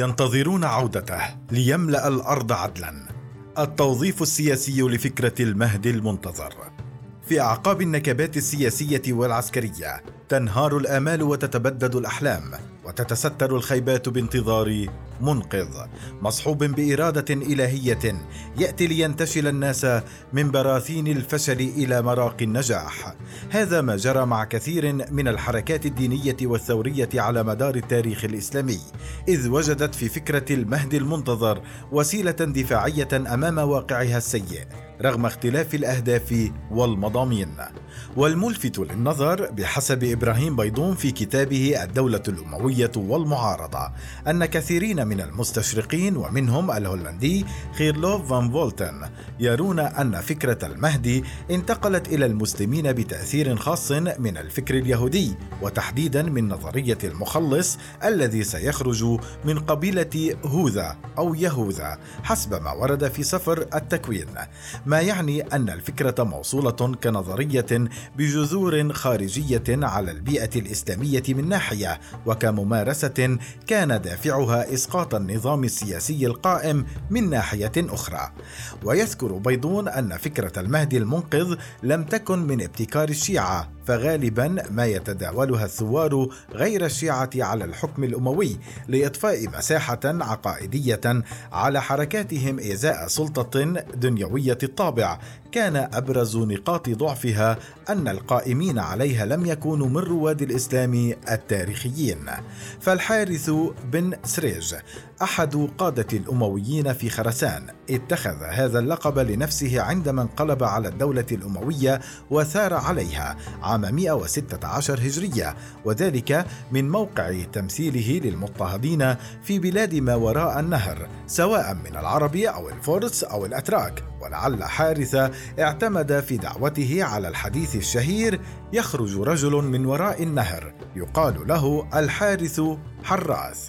ينتظرون عودته ليملأ الأرض عدلا. التوظيف السياسي لفكرة المهدي المنتظر. في أعقاب النكبات السياسية والعسكرية تنهار الآمال وتتبدد الأحلام. وتتستر الخيبات بانتظار منقذ مصحوب بإرادة إلهية يأتي لينتشل الناس من براثين الفشل إلى مراق النجاح. هذا ما جرى مع كثير من الحركات الدينية والثورية على مدار التاريخ الإسلامي إذ وجدت في فكرة المهدي المنتظر وسيلة دفاعية أمام واقعها السيء. رغم اختلاف الأهداف والمضامين. والملفت للنظر بحسب إبراهيم بيضون في كتابه الدولة الأموية والمعارضة أن كثيرين من المستشرقين ومنهم الهولندي خيرلوف فان فولتن يرون أن فكرة المهدي انتقلت إلى المسلمين بتأثير خاص من الفكر اليهودي وتحديدا من نظرية المخلص الذي سيخرج من قبيلة هوذا أو يهوذا حسب ما ورد في سفر التكوين. ما يعني أن الفكرة موصولة كنظرية بجذور خارجية على البيئة الإسلامية من ناحية وكممارسة كان دافعها إسقاط النظام السياسي القائم من ناحية أخرى. ويذكر بيضون أن فكرة المهدي المنقذ لم تكن من ابتكار الشيعة. فغالبا ما يتداولها الثوار غير الشيعة على الحكم الأموي لإضفاء مساحة عقائدية على حركاتهم إزاء سلطة دنيوية الطابع. كان أبرز نقاط ضعفها أن القائمين عليها لم يكونوا من رواد الإسلام التاريخيين. فالحارث بن سريج أحد قادة الأمويين في خرسان اتخذ هذا اللقب لنفسه عندما انقلب على الدولة الأموية وثار عليها عام 116 هجرية وذلك من موقع تمثيله للمضطهدين في بلاد ما وراء النهر سواء من العرب أو الفرس أو الأتراك. ولعل حارثة اعتمد في دعوته على الحديث الشهير يخرج رجل من وراء النهر يقال له الحارث حراث.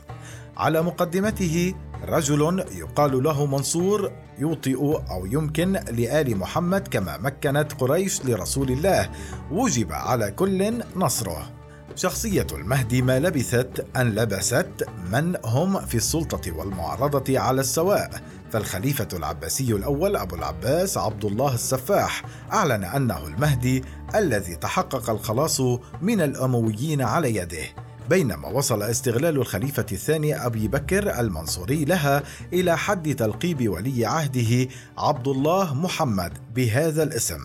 على مقدمته رجل يقال له منصور يوطئ أو يمكن لآل محمد كما مكنت قريش لرسول الله وجب على كل نصره. شخصية المهدي ما لبثت أن لبست من هم في السلطة والمعارضة على السواء. فالخليفة العباسي الأول أبو العباس عبد الله السفاح أعلن أنه المهدي الذي تحقق الخلاص من الأمويين على يده. بينما وصل استغلال الخليفة الثاني أبي بكر المنصوري لها إلى حد تلقيب ولي عهده عبد الله محمد بهذا الاسم.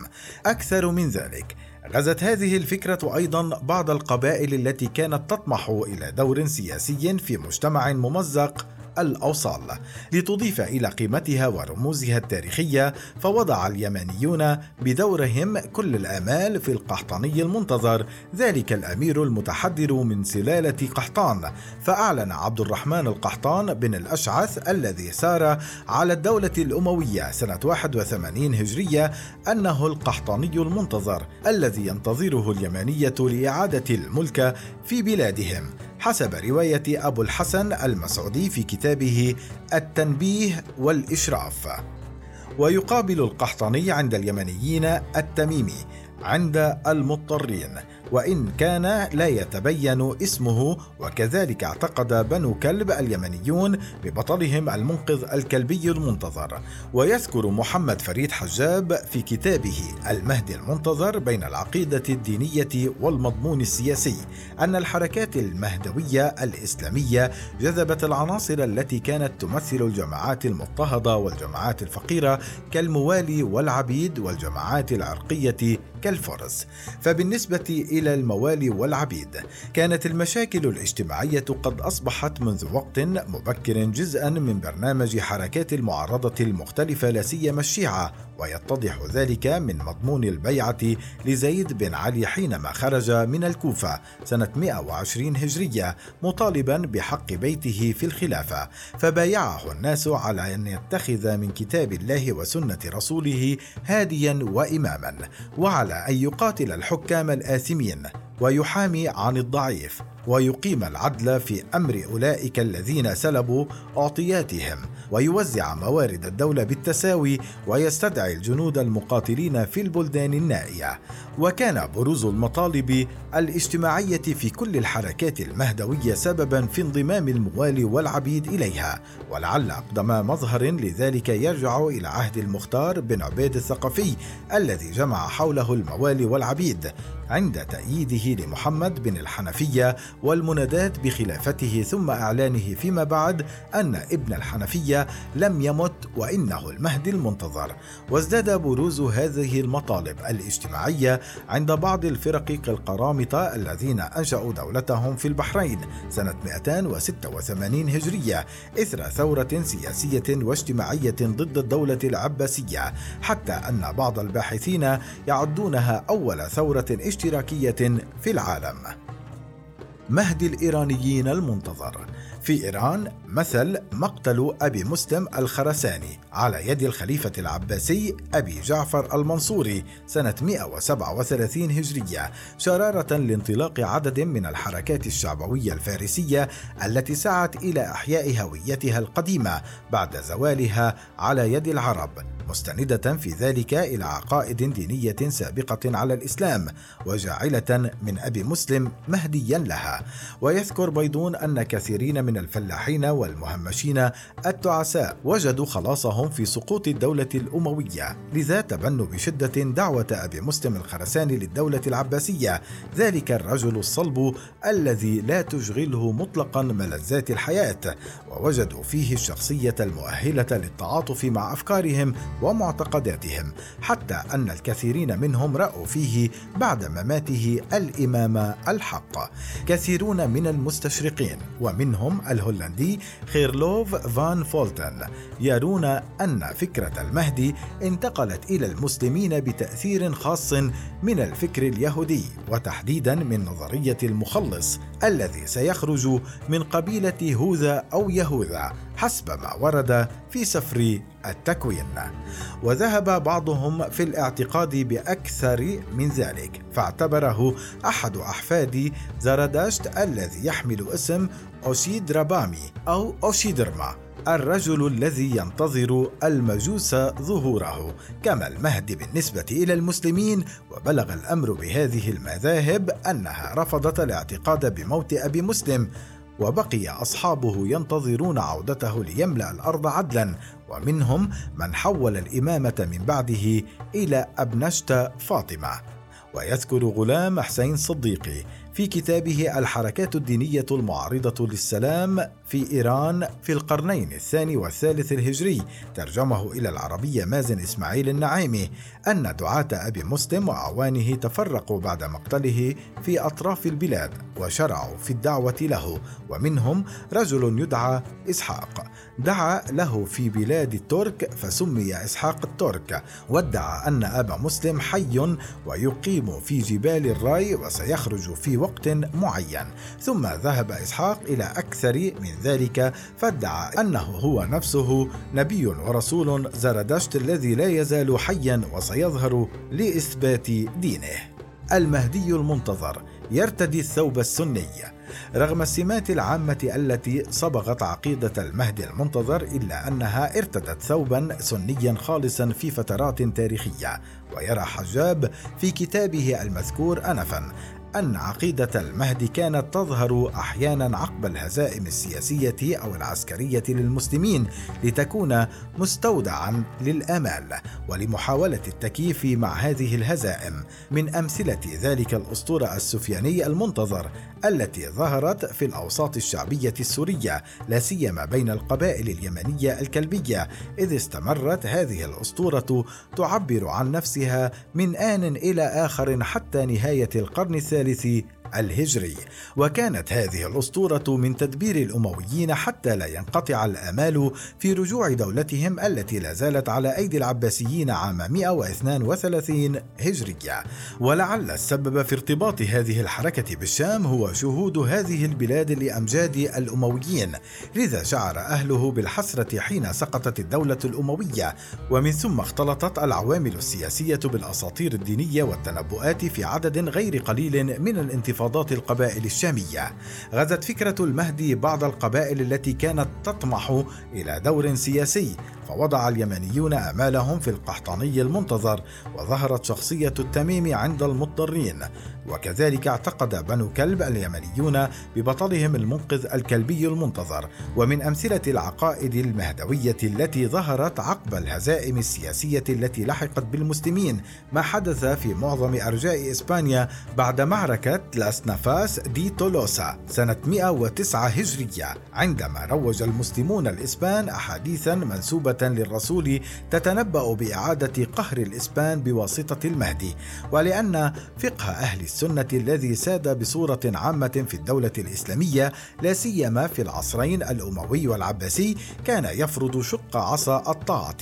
أكثر من ذلك غزت هذه الفكرة أيضا بعض القبائل التي كانت تطمح إلى دور سياسي في مجتمع ممزق الأوصال. لتضيف إلى قيمتها ورموزها التاريخية فوضع اليمانيون بدورهم كل الآمال في القحطاني المنتظر. ذلك الأمير المتحدر من سلالة قحطان. فأعلن عبد الرحمن القحطان بن الأشعث الذي سار على الدولة الأموية سنة 81 هجرية أنه القحطاني المنتظر الذي ينتظره اليمانية لإعادة الملك في بلادهم. حسب رواية أبو الحسن المسعودي في كتابه التنبيه والإشراف. ويقابل القحطاني عند اليمنيين التميمي عند المضطرين. وإن كان لا يتبين اسمه وكذلك اعتقد بنو كلب اليمنيون ببطلهم المنقذ الكلبي المنتظر. ويذكر محمد فريد حجاب في كتابه المهدي المنتظر بين العقيدة الدينية والمضمون السياسي أن الحركات المهدوية الإسلامية جذبت العناصر التي كانت تمثل الجماعات المضطهدة والجماعات الفقيرة كالموالي والعبيد والجماعات العرقية كالفرس. فبالنسبة إلى الموالي والعبيد. كانت المشاكل الاجتماعية قد أصبحت منذ وقت مبكر جزءا من برنامج حركات المعارضة المختلفة لا سيما الشيعة ويتضح ذلك من مضمون البيعة لزيد بن علي حينما خرج من الكوفة سنة 120 هجرية مطالبا بحق بيته في الخلافة فبايعه الناس على أن يتخذ من كتاب الله وسنة رسوله هاديا وإماما وعلى أن يقاتل الحكام الآثمين ويحامي عن الضعيف. ويقيم العدل في أمر أولئك الذين سلبوا أعطياتهم ويوزع موارد الدولة بالتساوي ويستدعي الجنود المقاتلين في البلدان النائية. وكان بروز المطالب الاجتماعية في كل الحركات المهدوية سببا في انضمام الموالي والعبيد إليها. ولعل أقدم مظهر لذلك يرجع إلى عهد المختار بن عبيد الثقفي الذي جمع حوله الموالي والعبيد عند تأييده لمحمد بن الحنفية والمنادات بخلافته ثم إعلانه فيما بعد أن ابن الحنفية لم يمت وإنه المهدي المنتظر وازداد بروز هذه المطالب الاجتماعية عند بعض الفرق كالقرامطة الذين أنشأوا دولتهم في البحرين سنة 286 هجرية إثر ثورة سياسية واجتماعية ضد الدولة العباسية حتى أن بعض الباحثين يعدونها أول ثورة اشتراكية في العالم. مهدي الإيرانيين المنتظر. في إيران مثل مقتل أبي مسلم الخرساني على يد الخليفة العباسي أبي جعفر المنصوري سنة 137 هجرية شرارة لانطلاق عدد من الحركات الشعبوية الفارسية التي سعت إلى إحياء هويتها القديمة بعد زوالها على يد العرب مستندة في ذلك إلى عقائد دينية سابقة على الإسلام وجاعلة من أبي مسلم مهديا لها. ويذكر بيضون أن كثيرين من الفلاحين والمهمشين التعساء وجدوا خلاصهم في سقوط الدولة الأموية لذا تبنوا بشدة دعوة أبي مسلم الخرساني للدولة العباسية. ذلك الرجل الصلب الذي لا تشغله مطلقا ملذات الحياة. ووجدوا فيه الشخصية المؤهلة للتعاطف مع أفكارهم ومعتقداتهم حتى أن الكثيرين منهم رأوا فيه بعد مماته الإمام الحق. كثيرون من المستشرقين ومنهم الهولندي خيرلوف فان فولتن يرون أن فكرة المهدي انتقلت إلى المسلمين بتأثير خاص من الفكر اليهودي وتحديدا من نظرية المخلص الذي سيخرج من قبيلة هوذا أو يهوذا حسب ما ورد في سفر التكوين. وذهب بعضهم في الاعتقاد بأكثر من ذلك فاعتبره أحد أحفاد زرادشت الذي يحمل اسم اوشيدرابامي أو اوشيدرما الرجل الذي ينتظر المجوس ظهوره. كما المهدي بالنسبة إلى المسلمين وبلغ الأمر بهذه المذاهب أنها رفضت الاعتقاد بموت أبي مسلم وبقي أصحابه ينتظرون عودته ليملأ الأرض عدلا. ومنهم من حول الإمامة من بعده إلى أبنشت فاطمة. ويذكر غلام حسين صديقي في كتابه الحركات الدينية المعارضة للسلام في إيران في القرنين الثاني والثالث الهجري. ترجمه إلى العربية مازن إسماعيل النعيمي أن دعاة أبي مسلم وأعوانه تفرقوا بعد مقتله في أطراف البلاد وشرعوا في الدعوة له ومنهم رجل يدعى إسحاق. دعا له في بلاد الترك فسمي إسحاق الترك وادعى أن أبا مسلم حي ويقيم في جبال الراي وسيخرج في وقت معين. ثم ذهب إسحاق إلى أكثر من ذلك فادعى أنه هو نفسه نبي ورسول زردشت الذي لا يزال حيا وسيظهر لإثبات دينه. المهدي المنتظر يرتدي الثوب السني. رغم السمات العامة التي صبغت عقيدة المهدي المنتظر إلا أنها ارتدت ثوبا سنيا خالصا في فترات تاريخية. ويرى حجاب في كتابه المذكور أنفا أن عقيدة المهدي كانت تظهر أحيانا عقب الهزائم السياسية أو العسكرية للمسلمين لتكون مستودعا للآمال ولمحاولة التكييف مع هذه الهزائم. من أمثلة ذلك الأسطورة السفياني المنتظر التي ظهرت في الأوساط الشعبية السورية لا سيما بين القبائل اليمنية الكلبية إذ استمرت هذه الأسطورة تعبر عن نفسها من آن إلى آخر حتى نهاية القرن الثالث الثالث الهجري. وكانت هذه الأسطورة من تدبير الأمويين حتى لا ينقطع الآمال في رجوع دولتهم التي لا زالت على أيدي العباسيين عام 132 هجرية. ولعل السبب في ارتباط هذه الحركة بالشام هو شهود هذه البلاد لأمجاد الأمويين لذا شعر أهله بالحسرة حين سقطت الدولة الأموية. ومن ثم اختلطت العوامل السياسية بالأساطير الدينية والتنبؤات في عدد غير قليل من الانتفاضات انتفاضات القبائل الشامية. غزت فكرة المهدي بعض القبائل التي كانت تطمح إلى دور سياسي فوضع اليمنيون آمالهم في القحطاني المنتظر وظهرت شخصية التميم عند المضطرين. وكذلك اعتقد بنو كلب اليمنيون ببطلهم المنقذ الكلبي المنتظر. ومن أمثلة العقائد المهدوية التي ظهرت عقب الهزائم السياسية التي لحقت بالمسلمين ما حدث في معظم أرجاء إسبانيا بعد معركة لاس نافاس دي تولوسا سنة 109 هجرية عندما روج المسلمون الإسبان أحاديثا منسوبة للرسول تتنبأ بإعادة قهر الإسبان بواسطة المهدي ولأن فقه أهل السنة الذي ساد بصورة عامة في الدولة الإسلامية لا سيما في العصرين الأموي والعباسي كان يفرض شق عصا الطاعة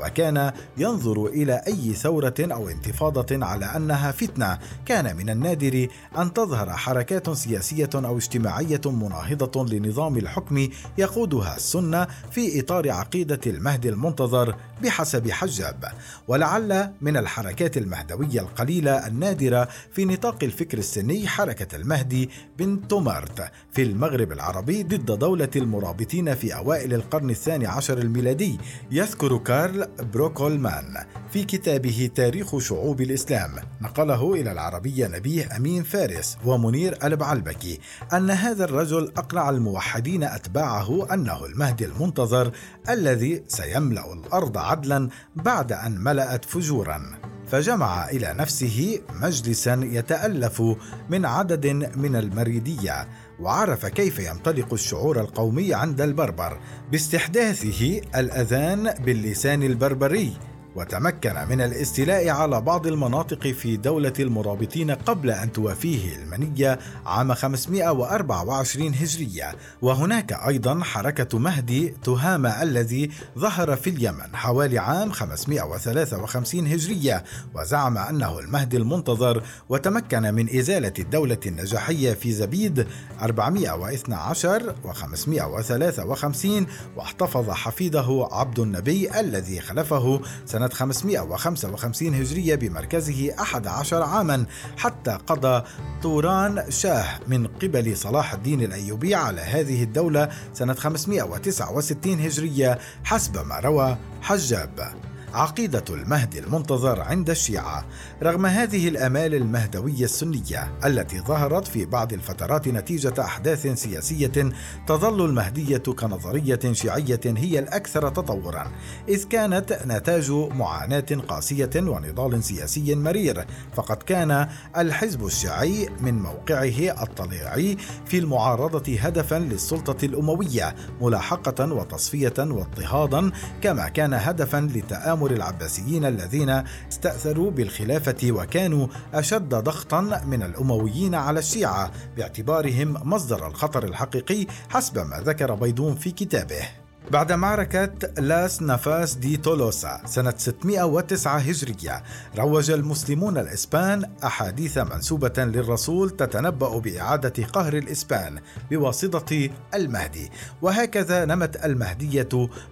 وكان ينظر إلى أي ثورة أو انتفاضة على أنها فتنة. كان من النادر أن تظهر حركات سياسية أو اجتماعية مناهضة لنظام الحكم يقودها السنة في إطار عقيدة المهدي. المنتظر بحسب حجاب ولعل من الحركات المهدوية القليلة النادرة في نطاق الفكر السني حركة المهدي بن تومارت في المغرب العربي ضد دولة المرابطين في أوائل القرن الثاني عشر الميلادي يذكر كارل بروكولمان في كتابه تاريخ شعوب الإسلام. نقله إلى العربية نبيه أمين فارس ومنير البعلبكي أن هذا الرجل أقنع الموحدين أتباعه أنه المهدي المنتظر الذي سيملأ الأرض عدلا بعد أن ملأت فجورا. فجمع إلى نفسه مجلسا يتألف من عدد من المريدية وعرف كيف ينطلق الشعور القومي عند البربر باستحداثه الأذان باللسان البربري. وتمكن من الاستيلاء على بعض المناطق في دولة المرابطين قبل أن توافيه المنية عام 524 هجرية. وهناك أيضا حركة مهدي تهامة الذي ظهر في اليمن حوالي عام 553 هجرية وزعم أنه المهدي المنتظر وتمكن من إزالة الدولة النجاحية في زبيد 412 و 553 واحتفظ حفيده عبد النبي الذي خلفه سنة سنة 555 هجرية بمركزه 11 عاما حتى قضى طوران شاه من قبل صلاح الدين الأيوبي على هذه الدولة سنة 569 هجرية حسب ما روى حجاب. عقيدة المهدي المنتظر عند الشيعة. رغم هذه الآمال المهدوية السنية التي ظهرت في بعض الفترات نتيجة أحداث سياسية تظل المهدية كنظرية شيعية هي الأكثر تطورا إذ كانت نتاج معاناة قاسية ونضال سياسي مرير فقد كان الحزب الشيعي من موقعه الطليعي في المعارضة هدفا للسلطة الأموية ملاحقة وتصفية واضطهادا كما كان هدفا تآمر العباسيين الذين استأثروا وكانوا أشد ضغطا من الأمويين على الشيعة باعتبارهم مصدر الخطر الحقيقي حسب ما ذكر بيضون في كتابه. بعد معركة لاس نافاس دي تولوسا سنة 609 هجرية روج المسلمون الإسبان أحاديث منسوبة للرسول تتنبأ بإعادة قهر الإسبان بواسطة المهدي. وهكذا نمت المهدية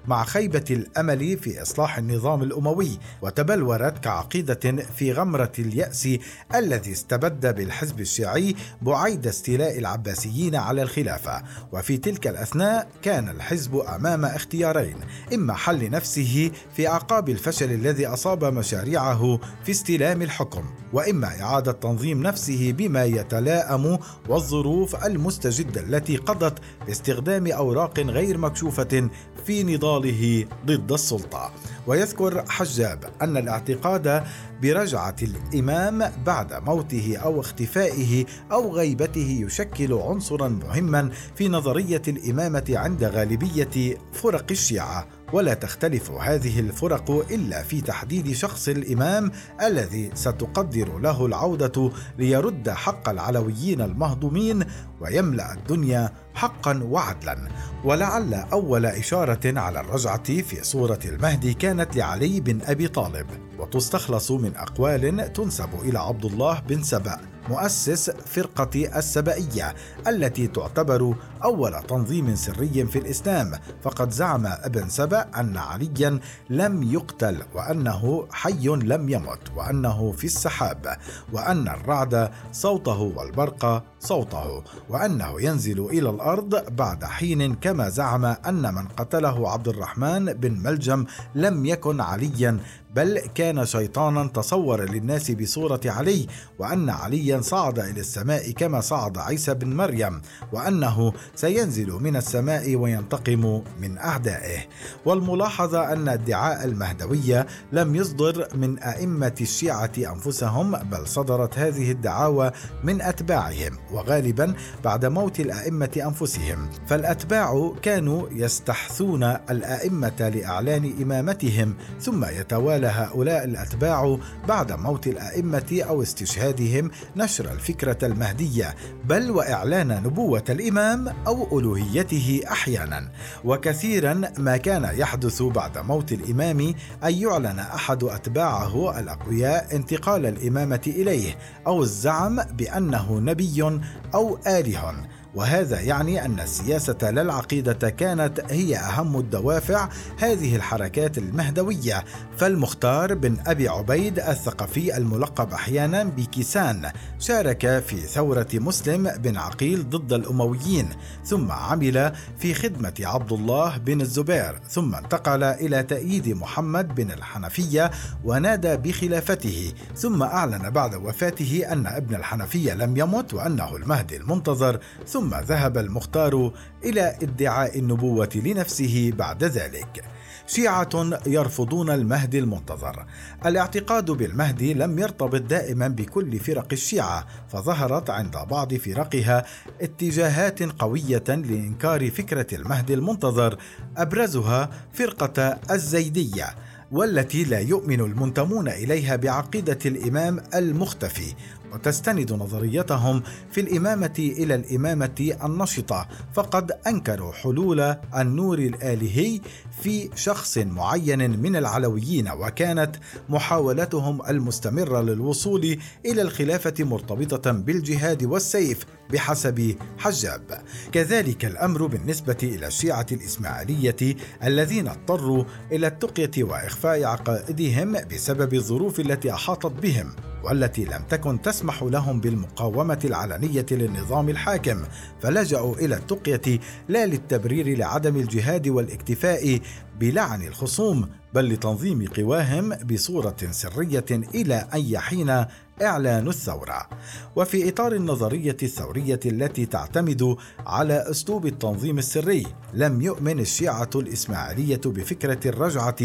مع خيبة الأمل في إصلاح النظام الأموي وتبلورت كعقيدة في غمرة اليأس الذي استبد بالحزب الشيعي بعيد استيلاء العباسيين على الخلافة. وفي تلك الأثناء كان الحزب أمام اختيارين إما حل نفسه في أعقاب الفشل الذي أصاب مشاريعه في استلام الحكم وإما إعادة تنظيم نفسه بما يتلائم والظروف المستجدة التي قضت باستخدام أوراق غير مكشوفة في نضاله ضد السلطة. ويذكر حجاب أن الاعتقاد برجعة الإمام بعد موته أو اختفائه أو غيبته يشكل عنصرا مهما في نظرية الإمامة عند غالبية فرق الشيعة. ولا تختلف هذه الفرق إلا في تحديد شخص الإمام الذي ستقدر له العودة ليرد حق العلويين المهضومين ويملأ الدنيا حقا وعدلا. ولعل أول إشارة على الرجعة في صورة المهدي كانت لعلي بن أبي طالب وتستخلص من أقوال تنسب إلى عبد الله بن سبأ. مؤسس فرقة السبائية التي تعتبر أول تنظيم سري في الإسلام. فقد زعم ابن سبأ أن عليا لم يقتل وأنه حي لم يمت وأنه في السحاب وأن الرعد صوته والبرق صوته وأنه ينزل إلى الأرض بعد حين كما زعم أن من قتله عبد الرحمن بن ملجم لم يكن عليا بل كان شيطانا تصور للناس بصورة علي وأن عليا صعد إلى السماء كما صعد عيسى بن مريم وأنه سينزل من السماء وينتقم من أعدائه. والملاحظة أن ادعاء المهدوية لم يصدر من أئمة الشيعة أنفسهم بل صدرت هذه الدعاوى من أتباعهم وغالبا بعد موت الأئمة أنفسهم. فالأتباع كانوا يستحثون الأئمة لإعلان إمامتهم ثم يتوالى هؤلاء الأتباع بعد موت الأئمة أو استشهادهم نشر الفكرة المهدية بل وإعلان نبوة الإمام أو ألوهيته أحيانا. وكثيرا ما كان يحدث بعد موت الإمام أن يعلن أحد أتباعه الأقوياء انتقال الإمامة إليه أو الزعم بأنه نبي أو آله. وهذا يعني أن السياسة لا العقيده كانت هي أهم الدوافع هذه الحركات المهدوية. فالمختار بن أبي عبيد الثقفي الملقب أحيانا بكيسان شارك في ثورة مسلم بن عقيل ضد الأمويين ثم عمل في خدمة عبد الله بن الزبير ثم انتقل إلى تأييد محمد بن الحنفية ونادى بخلافته ثم أعلن بعد وفاته أن ابن الحنفية لم يمت وأنه المهدي المنتظر ثم ثم ذهب المختار إلى ادعاء النبوة لنفسه بعد ذلك شيعة يرفضون المهدي المنتظر. الاعتقاد بالمهدي لم يرتبط دائما بكل فرق الشيعة، فظهرت عند بعض فرقها اتجاهات قوية لإنكار فكرة المهدي المنتظر، أبرزها فرقة الزيدية، والتي لا يؤمن المنتمون إليها بعقيدة الإمام المختفي وتستند نظريتهم في الإمامة إلى الإمامة النشطة فقد أنكروا حلول النور الآلهي في شخص معين من العلويين وكانت محاولتهم المستمرة للوصول إلى الخلافة مرتبطة بالجهاد والسيف بحسب حجاب. كذلك الأمر بالنسبة إلى الشيعة الإسماعيلية الذين اضطروا إلى التقية وإخفاء عقائدهم بسبب الظروف التي أحاطت بهم. والتي لم تكن تسمح لهم بالمقاومة العلنية للنظام الحاكم فلجأوا إلى التقية لا للتبرير لعدم الجهاد والاكتفاء بلعن الخصوم بل لتنظيم قواهم بصورة سرية إلى ان يحين إعلان الثورة. وفي إطار النظرية الثورية التي تعتمد على أسلوب التنظيم السري لم يؤمن الشيعة الإسماعيلية بفكرة الرجعة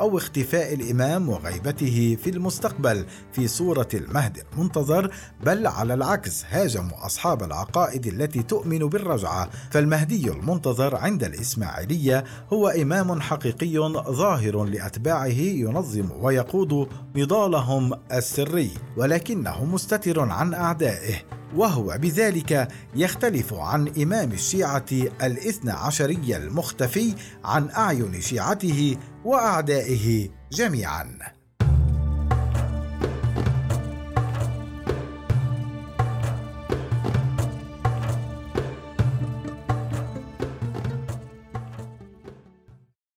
أو اختفاء الإمام وغيبته في المستقبل في صورة المهدي المنتظر بل على العكس هاجموا أصحاب العقائد التي تؤمن بالرجعة. فالمهدي المنتظر عند الإسماعيلية هو إمام حقيقي ظاهر لأتباعه ينظم ويقود نضالهم السري ولكن لكنه مستتر عن أعدائه وهو بذلك يختلف عن إمام الشيعة الاثنى عشري المختفي عن أعين شيعته وأعدائه جميعاً.